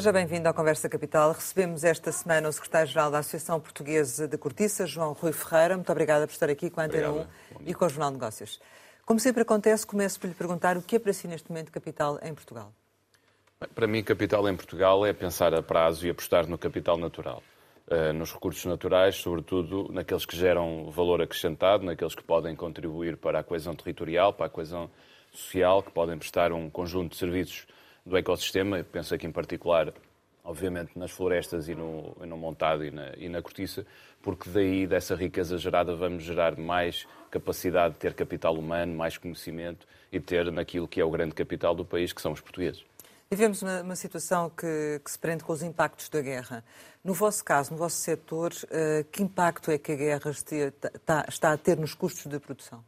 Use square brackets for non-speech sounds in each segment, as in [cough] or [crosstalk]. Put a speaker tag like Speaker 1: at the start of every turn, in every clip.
Speaker 1: Seja bem-vindo à Conversa Capital. Recebemos esta semana o secretário-geral da Associação Portuguesa de Cortiça, João Rui Ferreira. Muito obrigada por estar aqui com a Antena 1 e com o Jornal de Negócios. Como sempre acontece, começo por lhe perguntar o que é para si neste momento capital em Portugal.
Speaker 2: Para mim, capital em Portugal é pensar a prazo e apostar no capital natural. Uh, nos recursos naturais, sobretudo naqueles que geram valor acrescentado, naqueles que podem contribuir para a coesão territorial, para a coesão social, que podem prestar um conjunto de serviços do ecossistema. Penso aqui em particular, obviamente, nas florestas e no, no montado e na, e na cortiça, porque daí, dessa riqueza gerada, vamos gerar mais capacidade de ter capital humano, mais conhecimento e ter naquilo que é o grande capital do país, que são os portugueses.
Speaker 1: Vivemos uma, uma situação que, que, se prende com os impactos da guerra. No vosso caso, no vosso setor, uh, que impacto é que a guerra está, está a ter nos custos de produção?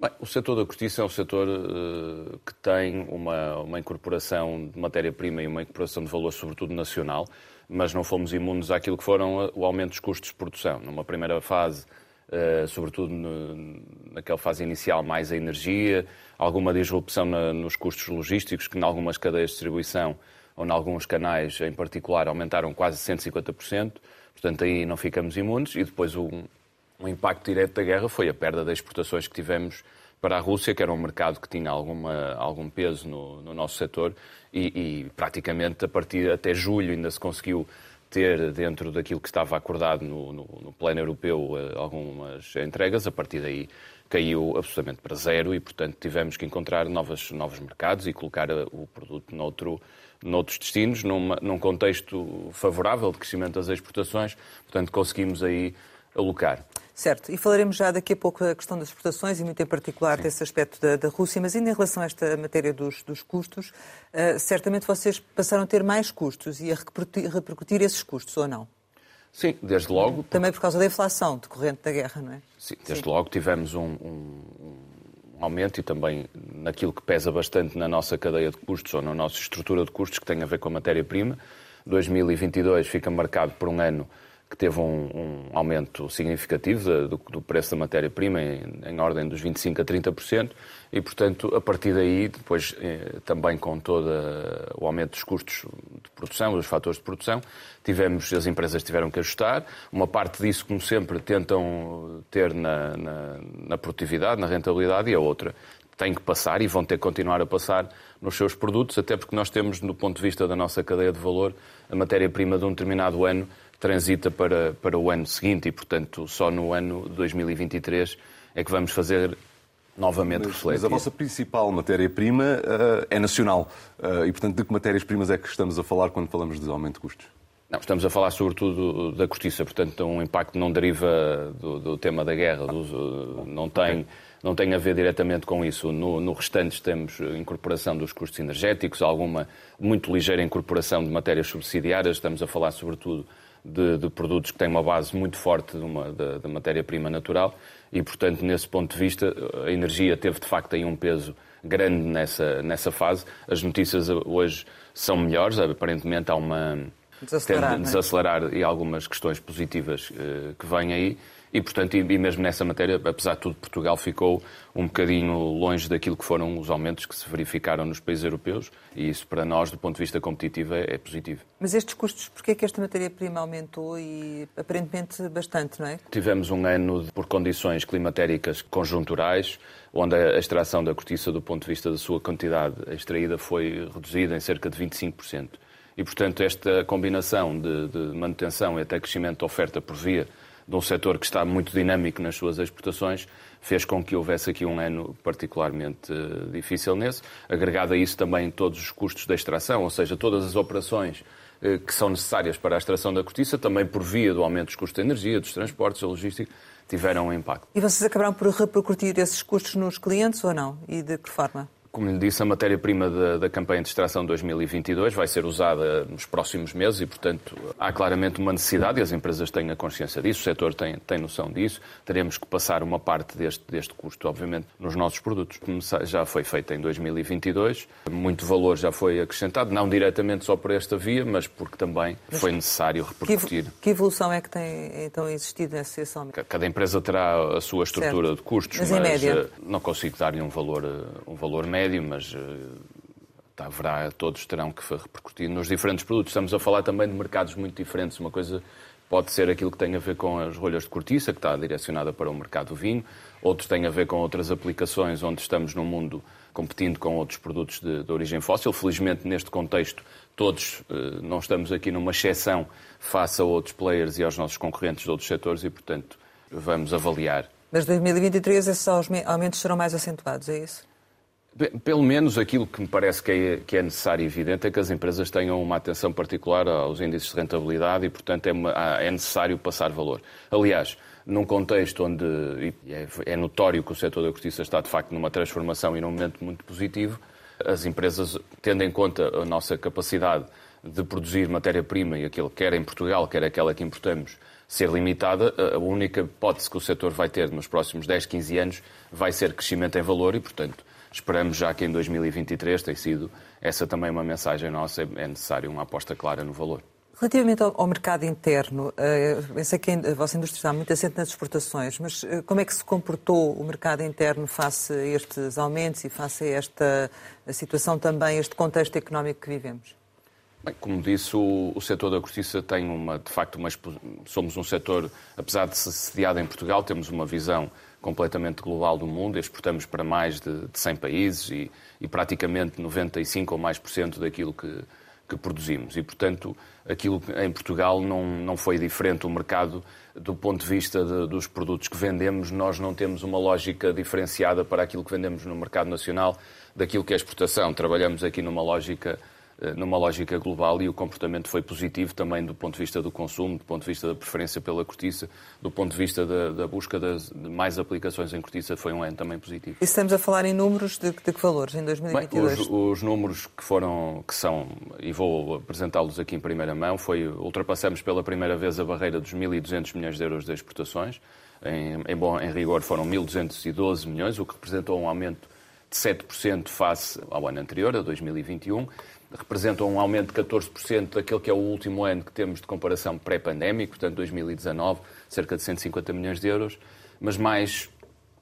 Speaker 2: Bem, o setor da cortiça é um setor uh, que tem uma, uma incorporação de matéria-prima e uma incorporação de valor, sobretudo nacional, mas não fomos imunes àquilo que foram eh, o aumento dos custos de produção. Numa primeira fase, uh, sobretudo no, naquela fase inicial, mais a energia, alguma disrupção na, nos custos logísticos, que em algumas cadeias de distribuição ou em alguns canais em particular aumentaram quase 150%. Portanto, aí não ficamos imunes. E depois o, o impacto direto da guerra foi a perda das exportações que tivemos para a Rússia, que era um mercado que tinha alguma, algum peso no, no nosso setor, e, e, praticamente a partir até julho ainda se conseguiu ter dentro daquilo que estava acordado no, no, no plano europeu eh, algumas entregas, a partir daí caiu absolutamente para zero e, portanto, tivemos que encontrar novas, novos mercados e colocar eh, o produto noutro, noutros destinos, numa, num contexto favorável de crescimento das exportações, portanto, conseguimos aí alocar.
Speaker 1: Certo, e falaremos já daqui a pouco da questão das exportações e muito em particular Sim. desse aspecto da, da, Rússia, mas ainda em relação a esta matéria dos, dos custos, uh, certamente vocês passaram a ter mais custos e a repercutir, repercutir esses custos, ou não?
Speaker 2: Sim, desde logo.
Speaker 1: Também por causa da inflação decorrente da guerra, não é?
Speaker 2: Sim, desde Sim. logo tivemos um, um, um, aumento e também naquilo que pesa bastante na nossa cadeia de custos ou na nossa estrutura de custos que tem a ver com a matéria-prima. 2022 fica marcado por um ano que teve um, um aumento significativo do, do, preço da matéria-prima, em, em, ordem dos 25% a 30%, e, portanto, a partir daí, depois eh, também com todo o aumento dos custos de produção, dos fatores de produção, tivemos, as empresas tiveram que ajustar. Uma parte disso, como sempre, tentam ter na, na, na produtividade, na rentabilidade, e a outra tem que passar e vão ter que continuar a passar nos seus produtos, até porque nós temos, do ponto de vista da nossa cadeia de valor, a matéria-prima de um determinado ano transita para, para o ano seguinte e, portanto, só no ano 2023 é que vamos fazer novamente
Speaker 3: mas, refletir. Mas a vossa principal matéria-prima uh, é nacional uh, e, portanto, de que matérias-primas é que estamos a falar quando falamos de aumento de custos?
Speaker 2: Não, estamos a falar sobretudo da cortiça, portanto, um impacto não deriva do, do tema da guerra, do, não tem... Não tem a ver diretamente com isso. No, no restante temos incorporação dos custos energéticos, alguma muito ligeira incorporação de matérias subsidiárias, estamos a falar sobretudo de, de, produtos que têm uma base muito forte da matéria-prima natural e, portanto, nesse ponto de vista, a energia teve de facto aí um peso grande nessa, nessa fase. As notícias hoje são melhores, aparentemente há uma.
Speaker 1: Desacelerar,
Speaker 2: tende a desacelerar é? e algumas questões positivas uh, que vêm aí. E, portanto, e, e mesmo nessa matéria, apesar de tudo, Portugal ficou um bocadinho longe daquilo que foram os aumentos que se verificaram nos países europeus e isso para nós, do ponto de vista competitivo, é, é positivo.
Speaker 1: Mas estes custos, porquê é que esta matéria-prima aumentou e aparentemente bastante, não é?
Speaker 2: Tivemos um ano por condições climatéricas conjunturais, onde a extração da cortiça, do ponto de vista da sua quantidade extraída, foi reduzida em cerca de 25%. E, portanto, esta combinação de, de manutenção e até crescimento da oferta por via de um setor que está muito dinâmico nas suas exportações, fez com que houvesse aqui um ano particularmente eh, difícil nesse. Agregado a isso também todos os custos da extração, ou seja, todas as operações eh, que são necessárias para a extração da cortiça, também por via do aumento dos custos da energia, dos transportes, da logística, tiveram um impacto.
Speaker 1: E vocês acabaram por repercutir esses custos nos clientes ou não? E de que forma?
Speaker 2: Como lhe disse, a matéria-prima da, da, campanha de extração 2022 vai ser usada nos próximos meses e, portanto, há claramente uma necessidade e as empresas têm a consciência disso, o setor tem, tem noção disso. Teremos que passar uma parte deste, deste custo, obviamente, nos nossos produtos. Já foi feito em 2022, muito valor já foi acrescentado, não diretamente só por esta via, mas porque também foi necessário repercutir.
Speaker 1: Que, evolução é que tem então existido nessa situação?
Speaker 2: Cada empresa terá a sua estrutura certo. de custos,
Speaker 1: mas, mas
Speaker 2: eh, não consigo dar-lhe um valor, eh, um valor médio médio, mas uh, haverá, todos terão que repercutir nos diferentes produtos. Estamos a falar também de mercados muito diferentes. Uma coisa pode ser aquilo que tem a ver com as rolhas de cortiça, que está direcionada para o mercado do vinho. Outros têm a ver com outras aplicações onde estamos num mundo competindo com outros produtos de, de origem fóssil. Felizmente, neste contexto, todos eh, não estamos aqui numa exceção face a outros players e aos nossos concorrentes de outros setores e, portanto, vamos avaliar.
Speaker 1: Mas 2023 esses aumentos serão mais acentuados, é isso?
Speaker 2: Pelo menos aquilo que me parece que é, que é, necessário e evidente é que as empresas tenham uma atenção particular aos índices de rentabilidade e, portanto, é, uma, é necessário passar valor. Aliás, num contexto onde é, é notório que o setor da justiça está, de facto, numa transformação e num momento muito positivo, as empresas, tendo em conta a nossa capacidade de produzir matéria-prima e aquilo quer em Portugal, quer aquela que importamos, ser limitada, a única hipótese que o setor vai ter nos próximos 10, 15 anos vai ser crescimento em valor e, portanto, Esperamos já que em 2023 tem sido essa também uma mensagem nossa, é necessário uma aposta clara no valor.
Speaker 1: Relativamente ao, mercado interno, eu sei que a vossa indústria está muito assente nas exportações, mas eh, como é que se comportou o mercado interno face a estes aumentos e face a esta situação também, este contexto económico que vivemos?
Speaker 2: Bem, como disse, o, o setor da justiça tem uma, de facto, uma, somos um setor, apesar de ser sediado em Portugal, temos uma visão completamente global do mundo, exportamos para mais de, de 100 países e, e, praticamente 95 ou mais por cento daquilo que, que produzimos. E, portanto, aquilo em Portugal não, não foi diferente. O mercado, do ponto de vista de, dos produtos que vendemos, nós não temos uma lógica diferenciada para aquilo que vendemos no mercado nacional daquilo que é exportação. Trabalhamos aqui numa lógica numa lógica global e o comportamento foi positivo também do ponto de vista do consumo, do ponto de vista da preferência pela cortiça, do ponto de vista da, da busca das, de mais aplicações em cortiça, foi um ano também positivo.
Speaker 1: E estamos a falar em números de, de que valores em 2022?
Speaker 2: Bem, os, os, números que foram, que são, e vou apresentá-los aqui em primeira mão, foi, ultrapassamos pela primeira vez a barreira dos 1.200 milhões de euros de exportações, em, em, bom, em rigor foram 1.212 milhões, o que representou um aumento de 7% face ao ano anterior, a 2021 representam um aumento de 14% daquele que é o último ano que temos de comparação pré-pandémico, portanto 2019, cerca de 150 milhões de euros. Mas mais,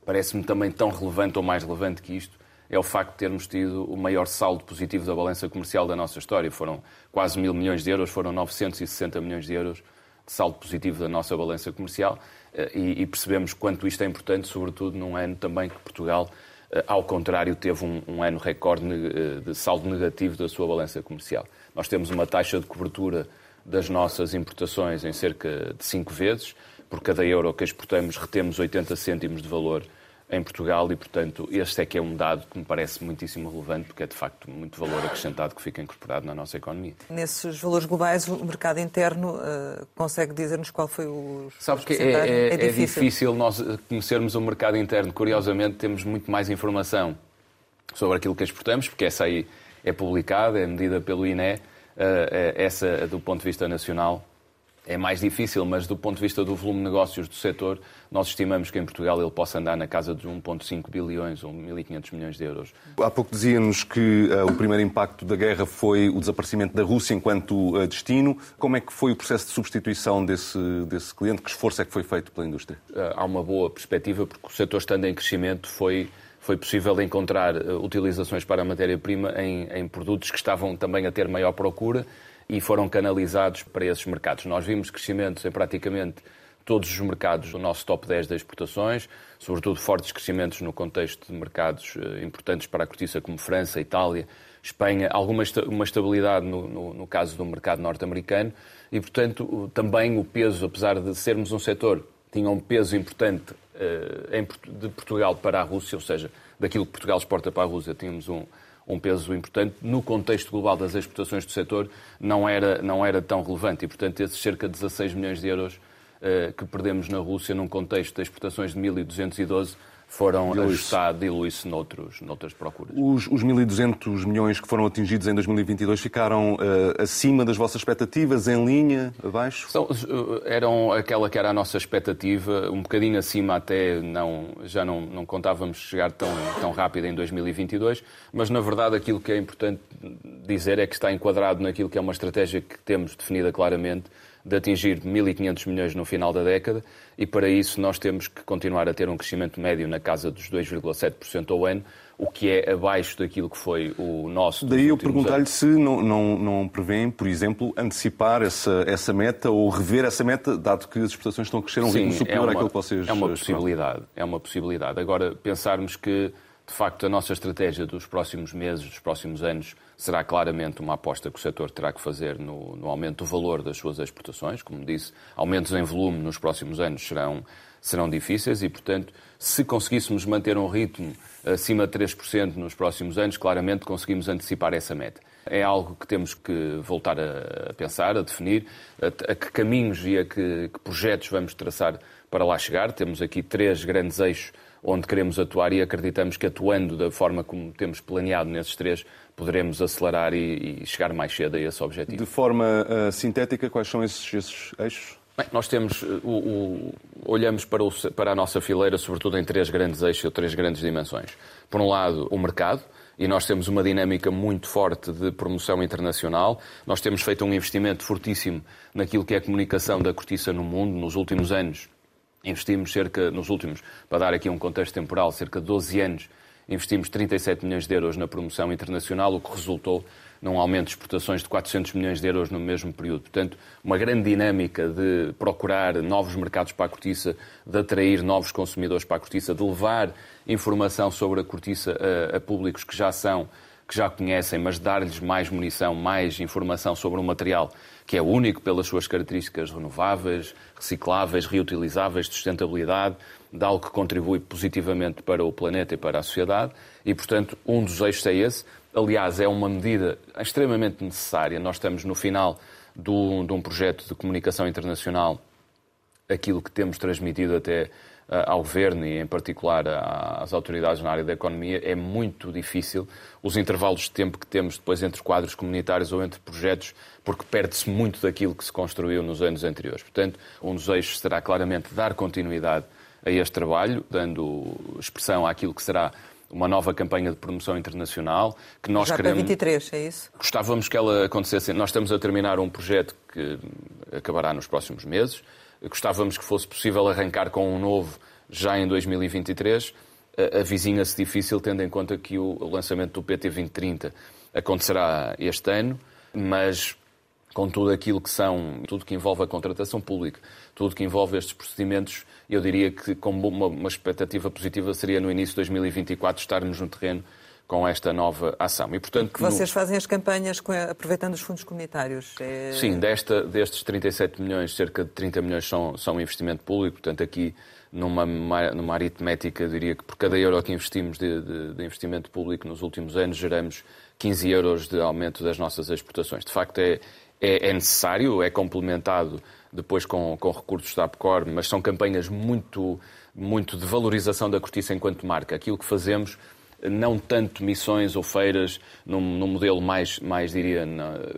Speaker 2: parece-me também tão relevante ou mais relevante que isto, é o facto de termos tido o maior saldo positivo da balança comercial da nossa história. Foram quase mil milhões de euros, foram 960 milhões de euros de saldo positivo da nossa balança comercial eh, e, percebemos quanto isto é importante, sobretudo num ano também que Portugal ao contrário, teve um, um ano recorde eh, de saldo negativo da sua balança comercial. Nós temos uma taxa de cobertura das nossas importações em cerca de 5 vezes. Por cada euro que exportamos, retemos 80 cêntimos de valor em Portugal e, portanto, este é que é um dado que me parece muitíssimo relevante, porque é de facto muito valor acrescentado que fica incorporado na nossa economia.
Speaker 1: Nesses valores globais, o mercado interno uh, consegue dizer-nos qual foi o.
Speaker 2: Sabe que é, é, é, difícil. é difícil nós conhecermos o mercado interno. Curiosamente, temos muito mais informação sobre aquilo que exportamos, porque essa aí é publicada, é medida pelo INE, uh, essa do ponto de vista nacional é mais difícil, mas do ponto de vista do volume de negócios do setor, nós estimamos que em Portugal ele possa andar na casa de 1,5 bilhões ou 1.500 milhões de euros.
Speaker 3: Há pouco dizia-nos que uh, o primeiro impacto da guerra foi o desaparecimento da Rússia enquanto uh, destino. Como é que foi o processo de substituição desse, desse cliente? Que esforço é que foi feito pela indústria?
Speaker 2: Uh, há uma boa perspectiva, porque o setor estando em crescimento foi foi possível encontrar utilizações para a matéria-prima em, em, produtos que estavam também a ter maior procura e foram canalizados para esses mercados. Nós vimos crescimentos em praticamente todos os mercados do nosso top 10 das exportações, sobretudo fortes crescimentos no contexto de mercados eh, importantes para a cortiça como França, Itália, Espanha, alguma uma estabilidade no, no, no caso do mercado norte-americano e, portanto, também o peso, apesar de sermos um setor, tinha um peso importante uh, de Portugal para a Rússia, ou seja, daquilo que Portugal exporta para a Rússia, tínhamos um, um peso importante, no contexto global das exportações do setor, não era, não era tão relevante. E, portanto, esses cerca de 16 milhões de euros uh, que perdemos na Rússia num contexto de exportações de 1.212 foram ajustados, dilui-se noutros, noutras procuras.
Speaker 3: Os, os 1.200 milhões que foram atingidos em 2022 ficaram uh, acima das vossas expectativas, em linha, abaixo?
Speaker 2: São, eh, eram aquela que era a nossa expectativa, um bocadinho acima até, não, já não, não contávamos chegar tão, tão rápido em 2022, mas na verdade aquilo que é importante dizer é que está enquadrado naquilo que é uma estratégia que temos definida claramente, de atingir 1.500 milhões no final da década e para isso nós temos que continuar a ter um crescimento médio na casa dos 2,7% ao ano, o que é abaixo daquilo que foi o nosso.
Speaker 3: Daí eu perguntar-lhe se não, não, não prevêem, por exemplo, antecipar essa, essa meta ou rever essa meta, dado que as exportações estão a crescer a um ritmo superior é uma, àquilo que vocês
Speaker 2: É uma possibilidade, é uma possibilidade. Agora, pensarmos que, de facto, a nossa estratégia dos próximos meses, dos próximos anos, será claramente uma aposta que o setor terá que fazer no, no aumento do valor das suas exportações. Como disse, aumentos em volume nos próximos anos serão, serão difíceis e, portanto, se conseguíssemos manter um ritmo acima de 3% nos próximos anos, claramente conseguimos antecipar essa meta. É algo que temos que voltar a pensar, a definir, a, que caminhos e a que, que projetos vamos traçar para lá chegar. Temos aqui três grandes eixos onde queremos atuar e acreditamos que atuando da forma como temos planeado nesses três, poderemos acelerar e, e chegar mais cedo a esse objetivo.
Speaker 3: De forma uh, sintética, quais são esses, esses eixos?
Speaker 2: Bem, nós temos, eh, o, o, olhamos para, o, para, a nossa fileira, sobretudo em três grandes eixos ou três grandes dimensões. Por um lado, o mercado, e nós temos uma dinâmica muito forte de promoção internacional. Nós temos feito um investimento fortíssimo naquilo que é a comunicação da cortiça no mundo. Nos últimos anos, investimos cerca, nos últimos, para dar aqui um contexto temporal, cerca de 12 anos, investimos 37 milhões de euros na promoção internacional, o que resultou num aumento de exportações de 400 milhões de euros no mesmo período. Portanto, uma grande dinâmica de procurar novos mercados para a cortiça, de atrair novos consumidores para a cortiça, de levar informação sobre a cortiça a, a públicos que já são, que já conhecem, mas dar-lhes mais munição, mais informação sobre um material que é único pelas suas características renováveis, recicláveis, reutilizáveis, de sustentabilidade, de algo que contribui positivamente para o planeta e para a sociedade. E, portanto, um dos eixos é esse. Aliás, é uma medida extremamente necessária. Nós estamos no final de um projeto de comunicação internacional. Aquilo que temos transmitido até ao governo e, em particular, às autoridades na área da economia é muito difícil. Os intervalos de tempo que temos depois entre quadros comunitários ou entre projetos, porque perde-se muito daquilo que se construiu nos anos anteriores. Portanto, um dos eixos será claramente dar continuidade a este trabalho, dando expressão àquilo que será uma nova campanha de promoção internacional que nós
Speaker 1: Já
Speaker 2: queremos.
Speaker 1: para 23, é isso?
Speaker 2: Gostávamos que ela acontecesse. Nós estamos a terminar um projeto que acabará nos próximos meses. Gostávamos que fosse possível arrancar com um novo já em 2023. Avizinha-se difícil, tendo em conta que o lançamento do PT 2030 acontecerá este ano, mas com tudo aquilo que são, tudo que envolve a contratação pública, tudo que envolve estes procedimentos, eu diria que como uma, uma expectativa positiva seria no início de 2024 estarmos no terreno com esta nova ação.
Speaker 1: E, portanto, que vocês no... fazem as campanhas aproveitando os fundos comunitários?
Speaker 2: É... Sim, desta, destes 37 milhões, cerca de 30 milhões são, são investimento público, portanto aqui numa, numa aritmética, diria que por cada euro que investimos de, de, de investimento público nos últimos anos, geramos 15 euros de aumento das nossas exportações. De facto, é, é, é necessário, é complementado depois com, com recursos da APCOR, mas são campanhas muito, muito de valorização da cortiça enquanto marca. Aquilo que fazemos não tanto missões ou feiras num, num modelo mais, mais diria,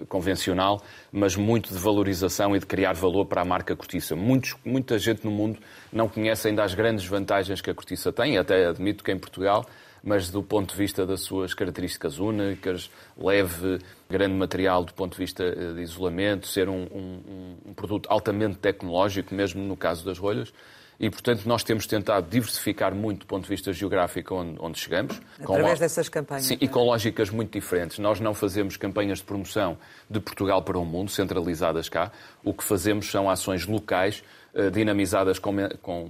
Speaker 2: convencional, mas muito de valorização e de criar valor para a marca cortiça. Muitos, muita gente no mundo não conhece ainda as grandes vantagens que a cortiça tem, até admito que em Portugal mas do ponto de vista das suas características únicas, leve, grande material do ponto de vista eh, de isolamento, ser um, um, um produto altamente tecnológico, mesmo no caso das rolhas. E, portanto, nós temos tentado diversificar muito do ponto de vista geográfico onde, onde chegamos.
Speaker 1: Através dessas campanhas.
Speaker 2: Sim, e com lógicas muito diferentes. Nós não fazemos campanhas de promoção de Portugal para o mundo, centralizadas cá. O que fazemos são ações locais, dinamizadas com, com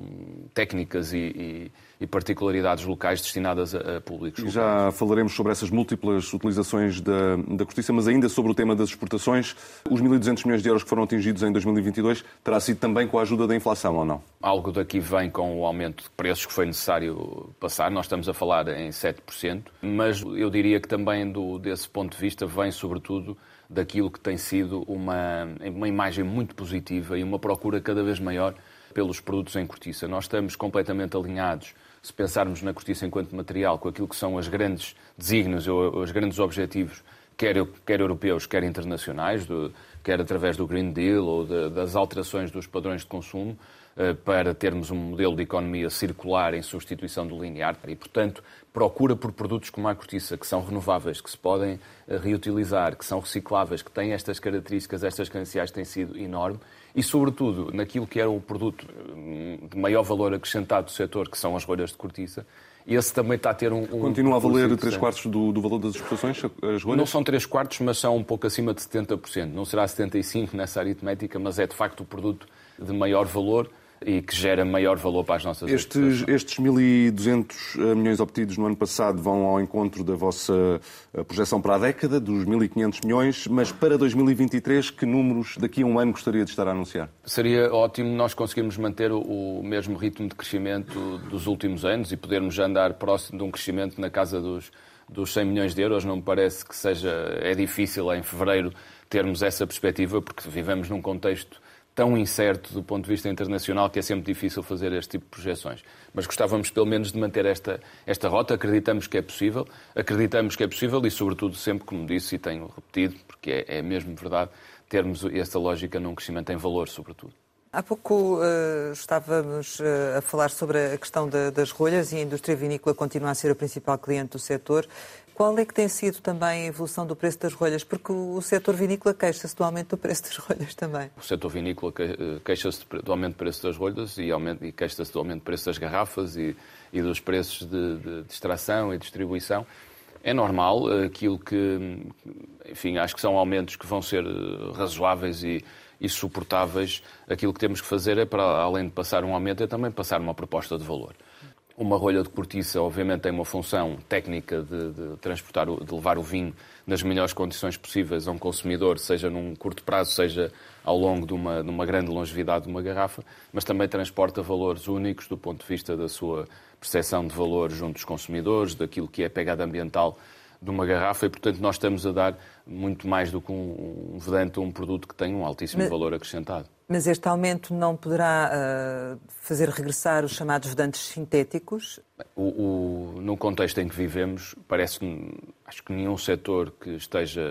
Speaker 2: técnicas e, e e particularidades locais destinadas a, a públicos locais.
Speaker 3: Já falaremos sobre essas múltiplas utilizações da, da justiça, mas ainda sobre o tema das exportações, os 1.200 milhões de euros que foram atingidos em 2022 terá sido também com a ajuda da inflação ou não?
Speaker 2: Algo daqui vem com o aumento de preços que foi necessário passar, nós estamos a falar em 7%, mas eu diria que também do, desse ponto de vista vem sobretudo daquilo que tem sido uma, uma imagem muito positiva e uma procura cada vez maior pelos produtos em cortiça. Nós estamos completamente alinhados se pensarmos na cortiça enquanto material, com aquilo que são as grandes desígnios ou os grandes objetivos, quer, quer europeus, quer internacionais, do, quer através do Green Deal ou de, das alterações dos padrões de consumo, para termos um modelo de economia circular em substituição do linear e, portanto, procura por produtos como a cortiça, que são renováveis, que se podem eh, reutilizar, que são recicláveis, que têm estas características, estas credenciais, tem sido enorme. E, sobretudo, naquilo que era o produto eh, de maior valor acrescentado do setor, que são as rolhas de cortiça, esse também está a ter um. um
Speaker 3: Continua a valer 3 quartos do, do, valor das exportações, as rolhas?
Speaker 2: Não são 3 quartos, mas são um pouco acima de 70%. Não será 75% nessa aritmética, mas é de facto o produto de maior valor e que gera maior valor para as nossas
Speaker 3: estes, estes 1.200 eh, milhões obtidos no ano passado vão ao encontro da vossa eh, projeção para a década, dos 1.500 milhões, mas para 2023, que números daqui a um ano gostaria de estar a anunciar?
Speaker 2: Seria ótimo nós conseguirmos manter o mesmo ritmo de crescimento dos últimos anos e podermos andar próximo de um crescimento na casa dos, dos 100 milhões de euros. Não me parece que seja. É difícil em fevereiro termos essa perspectiva, porque vivemos num contexto tão incerto do ponto de vista internacional que é sempre difícil fazer este tipo de projeções. Mas gostávamos pelo menos de manter esta, esta rota, acreditamos que é possível, acreditamos que é possível e, sobretudo, sempre, como disse e tenho repetido, porque é, é mesmo verdade, termos esta lógica num crescimento em valor, sobretudo.
Speaker 1: Há pouco uh, estávamos uh, a falar sobre a questão das rolhas e a indústria vinícola continua a ser o principal cliente do setor. Qual é que tem sido também a evolução do preço das rolhas? Porque o setor vinícola queixa-se do aumento do preço das rolhas também.
Speaker 2: O setor vinícola eh, queixa-se do aumento do preço das rolhas e, e queixa-se do aumento do preço das garrafas e, e dos preços de, de, de extração e distribuição. É normal, eh, aquilo que, enfim, acho que são aumentos que vão ser eh, razoáveis e, e suportáveis. Aquilo que temos que fazer é, para além de passar um aumento, é também passar uma proposta de valor. Uma rolha de cortiça, obviamente, tem uma função técnica de, de, transportar, de levar o vinho nas melhores condições possíveis a um consumidor, seja num curto prazo, seja ao longo de uma, de uma grande longevidade de uma garrafa, mas também transporta valores únicos do ponto de vista da sua percepção de valor junto dos consumidores, daquilo que é a pegada ambiental de uma garrafa e, portanto, nós estamos a dar muito mais do que um, um vedante um produto que tem um altíssimo mas, valor acrescentado.
Speaker 1: Mas este aumento não poderá uh, fazer regressar os chamados vedantes sintéticos?
Speaker 2: O, o, no contexto em que vivemos, parece acho que nenhum setor que esteja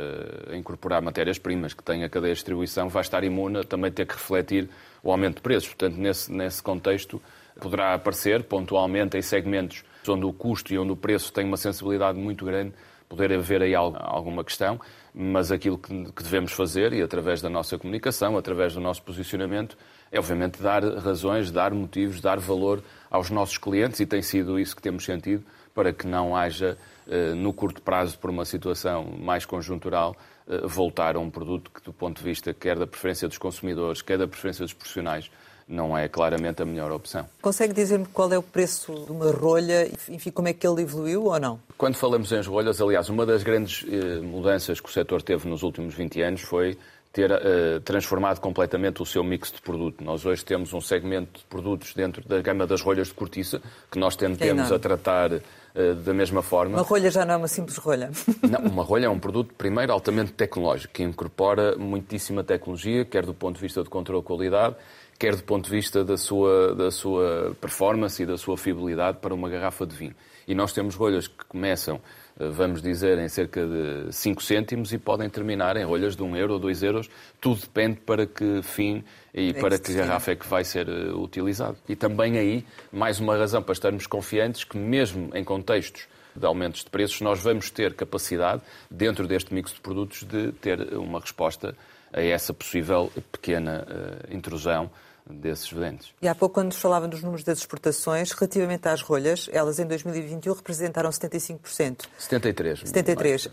Speaker 2: a incorporar matérias-primas, que tenha cadeia de distribuição, vai estar imune a também ter que refletir o aumento de preços. Portanto, nesse, nesse contexto, poderá aparecer pontualmente em segmentos onde o custo e onde o preço têm uma sensibilidade muito grande, poder haver aí alguma questão, mas aquilo que devemos fazer, e através da nossa comunicação, através do nosso posicionamento, é obviamente dar razões, dar motivos, dar valor aos nossos clientes, e tem sido isso que temos sentido, para que não haja, eh, no curto prazo, por uma situação mais conjuntural, eh, voltar a um produto que, do ponto de vista quer da preferência dos consumidores, quer da preferência dos profissionais, não é claramente a melhor opção.
Speaker 1: Consegue dizer-me qual é o preço de uma rolha, enfim, como é que ele evoluiu ou não?
Speaker 2: Quando falamos em rolhas, aliás, uma das grandes eh, mudanças que o setor teve nos últimos 20 anos foi ter uh, transformado completamente o seu mix de produto. Nós hoje temos um segmento de produtos dentro da gama das rolhas de cortiça, que nós tendemos a tratar uh, da mesma forma.
Speaker 1: Uma rolha já não é uma simples rolha. [laughs]
Speaker 2: Não, uma rolha é um produto, primeiro, altamente tecnológico, que incorpora muitíssima tecnologia, quer do ponto de vista de controle de qualidade, quer do ponto de vista da sua, da sua performance e da sua fiabilidade para uma garrafa de vinho. E nós temos rolhas que começam, eh, vamos dizer, em cerca de 5 cêntimos e podem terminar em rolhas de 1 um euro ou 2 euros. Tudo depende para que fim e é para que garrafa é que vai ser eh, utilizado. E também aí, mais uma razão para estarmos confiantes que mesmo em contextos de aumentos de preços, nós vamos ter capacidade, dentro deste mix de produtos, de ter uma resposta a essa possível pequena uh, intrusão desses vedentes.
Speaker 1: E há pouco, quando falava dos números das exportações, relativamente às rolhas, elas em 2021 representaram 75%.
Speaker 2: 73.
Speaker 1: 73.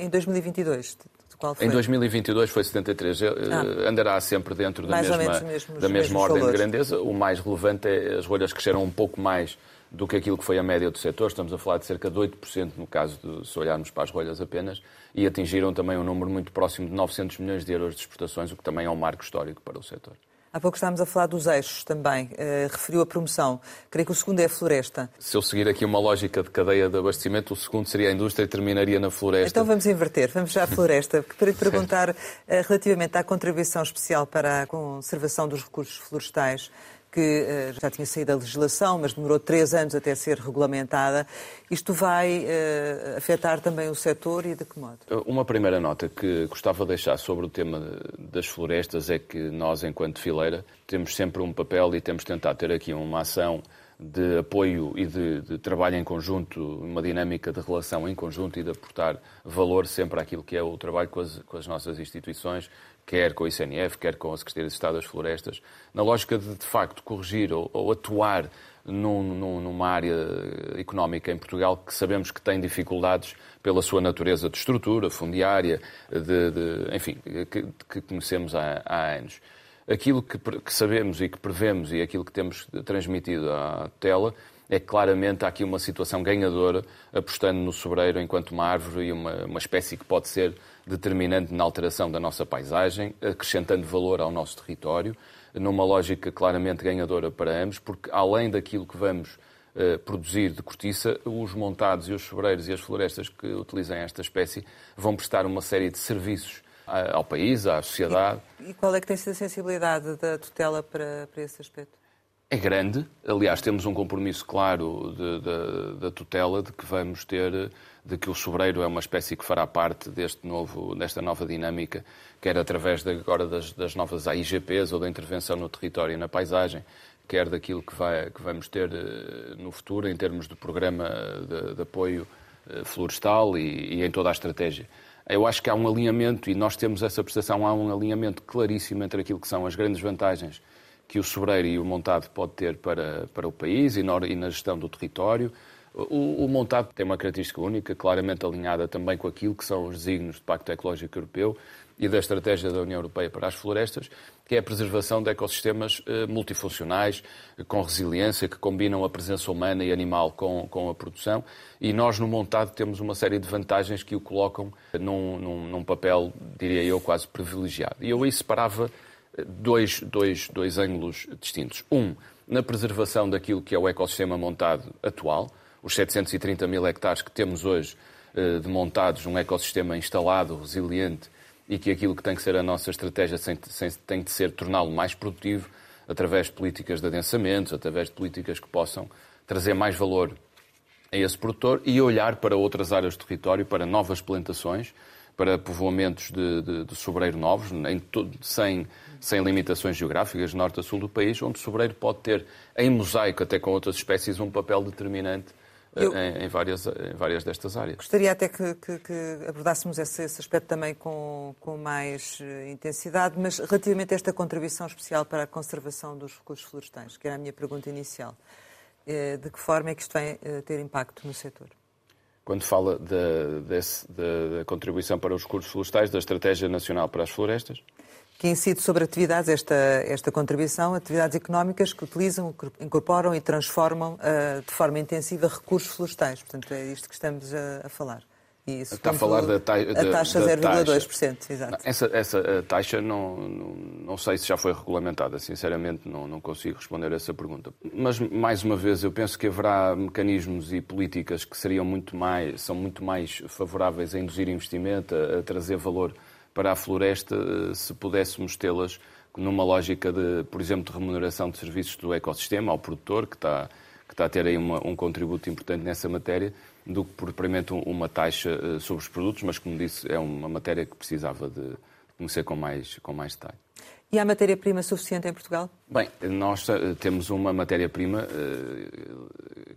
Speaker 1: Em 2022? Qual foi?
Speaker 2: Em 2022 foi 73. Ah. Andará sempre dentro da mais mesma, mesmos, da mesma ordem valores. de grandeza. O mais relevante é as rolhas cresceram um pouco mais do que aquilo que foi a média do setor. Estamos a falar de cerca de 8% no caso de, se olharmos para as rolhas apenas, e atingiram também um número muito próximo de 900 milhões de euros de exportações, o que também é um marco histórico para o setor.
Speaker 1: Há pouco estávamos a falar dos eixos também. Uh, referiu a promoção. Creio que o segundo é a floresta.
Speaker 2: Se eu seguir aqui uma lógica de cadeia de abastecimento, o segundo seria a indústria e terminaria na floresta.
Speaker 1: Então vamos inverter. Vamos já à floresta. Para lhe perguntar uh, relativamente à contribuição especial para a conservação dos recursos florestais, que uh, já tinha saído a legislação, mas demorou três anos até ser regulamentada. Isto vai uh, afetar também o setor e de que modo?
Speaker 2: Uma primeira nota que gostava de deixar sobre o tema das florestas é que nós, enquanto fileira, temos sempre um papel e temos tentado ter aqui uma ação de apoio e de, de, trabalho em conjunto, uma dinâmica de relação em conjunto e de aportar valor sempre àquilo que é o trabalho com as, com as nossas instituições, quer com o ICNF, quer com a Secretaria de Estado das Florestas, na lógica de, de facto, corrigir ou, ou atuar num, num, numa área económica em Portugal que sabemos que tem dificuldades pela sua natureza de estrutura, fundiária, de, de enfim, que, que conhecemos há, há anos aquilo que, que, sabemos e que prevemos e aquilo que temos transmitido à tela é que claramente há aqui uma situação ganhadora, apostando no sobreiro enquanto uma árvore e uma, uma espécie que pode ser determinante na alteração da nossa paisagem, acrescentando valor ao nosso território, numa lógica claramente ganhadora para ambos, porque além daquilo que vamos uh, produzir de cortiça, os montados e os sobreiros e as florestas que utilizam esta espécie vão prestar uma série de serviços ao país, à sociedade.
Speaker 1: E, e qual é que tem sido a sensibilidade da tutela para, para esse aspecto?
Speaker 2: É grande. Aliás, temos um compromisso claro de, de, da tutela de que vamos ter, de que o sobreiro é uma espécie que fará parte deste novo, desta nova dinâmica, quer através de, agora das, das novas AIGPs ou da intervenção no território e na paisagem, quer daquilo que, vai, que vamos ter eh, no futuro em termos de programa de, de apoio eh, florestal e, e em toda a estratégia. Eu acho que há um alinhamento, e nós temos essa prestação, há um alinhamento claríssimo entre aquilo que são as grandes vantagens que o sobreiro e o montado pode ter para, para o país e na, e na gestão do território. O, o, montado tem uma característica única, claramente alinhada também com aquilo que são os desígnios do Pacto Ecológico Europeu e da estratégia da União Europeia para as florestas, que é a preservação de ecossistemas eh, multifuncionais, com resiliência, que combinam a presença humana e animal com, com a produção. E nós, no montado, temos uma série de vantagens que o colocam num, num, num papel, diria eu, quase privilegiado. E eu aí separava eh, dois, dois, dois ângulos distintos. Um, na preservação daquilo que é o ecossistema montado atual, os 730 mil hectares que temos hoje eh, de montados, um ecossistema instalado, resiliente, e que aquilo que tem que ser a nossa estratégia tem de ser torná-lo mais produtivo através de políticas de adensamento, através de políticas que possam trazer mais valor a esse produtor e olhar para outras áreas do território, para novas plantações, para povoamentos de, de, de sobreiro novos, todo, sem, sem limitações geográficas, norte a sul do país, onde o sobreiro pode ter, em mosaico até com outras espécies, um papel determinante eu, em, em, várias, em várias destas áreas.
Speaker 1: Gostaria até que, que, que abordássemos esse, esse, aspecto também com, com mais eh, intensidade, mas relativamente a esta contribuição especial para a conservação dos recursos florestais, que era a minha pergunta inicial, eh, de que forma é que isto vai eh, ter impacto no setor?
Speaker 2: Quando fala da contribuição para os recursos florestais, da Estratégia Nacional para as Florestas?
Speaker 1: Que incide sobre atividades, esta, esta contribuição, atividades económicas que utilizam, incorporam e transformam uh, de forma intensiva recursos florestais. Portanto, é isto que estamos a, a falar.
Speaker 2: E isso, Está a falar da, ta
Speaker 1: a taxa 0,2%, exato.
Speaker 2: Essa, essa taxa não, não, não, sei se já foi regulamentada, sinceramente não, não consigo responder a essa pergunta. Mas, mais uma vez, eu penso que haverá mecanismos e políticas que seriam muito mais, são muito mais favoráveis a induzir investimento, a, a trazer valor para a floresta eh, se pudéssemos tê-las numa lógica de, por exemplo, de remuneração de serviços do ecossistema ao produtor, que está, que está a ter aí uma, um contributo importante nessa matéria, do que propriamente uma taxa eh, sobre os produtos, mas, como disse, é uma matéria que precisava de conhecer com mais, com mais detalhe.
Speaker 1: E há matéria-prima suficiente em Portugal?
Speaker 2: Bem, nós eh, temos uma matéria-prima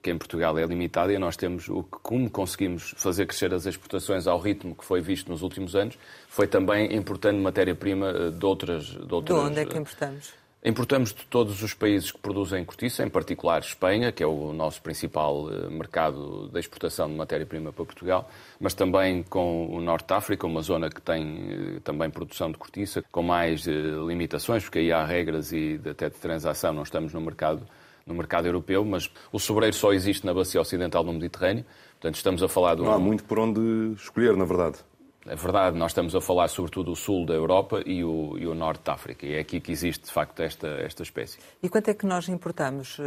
Speaker 2: que em Portugal é limitada e nós temos o que, como conseguimos fazer crescer as exportações ao ritmo que foi visto nos últimos anos, foi também importando matéria-prima eh, de outras, de outras.
Speaker 1: De onde é que importamos?
Speaker 2: Importamos de todos os países que produzem cortiça, em particular Espanha, que é o nosso principal eh, mercado de exportação de matéria-prima para Portugal, mas também com o Norte de África, uma zona que tem eh, também produção de cortiça, com mais limitações, porque aí há regras e até de transação, não estamos no mercado no mercado europeu, mas o sobreiro só existe na bacia ocidental do Mediterrâneo. Portanto, estamos a falar de
Speaker 3: um... Não há muito por onde escolher, na verdade.
Speaker 2: É verdade, nós estamos a falar sobretudo do sul da Europa e o, e o norte da África, e é aqui que existe de facto esta, esta espécie.
Speaker 1: E quanto é que nós importamos uh,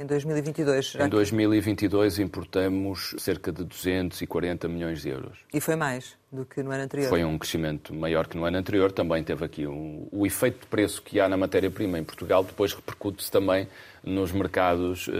Speaker 1: em 2022?
Speaker 2: Em 2022 importamos cerca de 240 milhões de euros.
Speaker 1: E foi mais do que no ano anterior?
Speaker 2: Foi um crescimento maior que no ano anterior, também teve aqui um, o efeito de preço que há na matéria-prima em Portugal, depois repercute-se também nos mercados uh,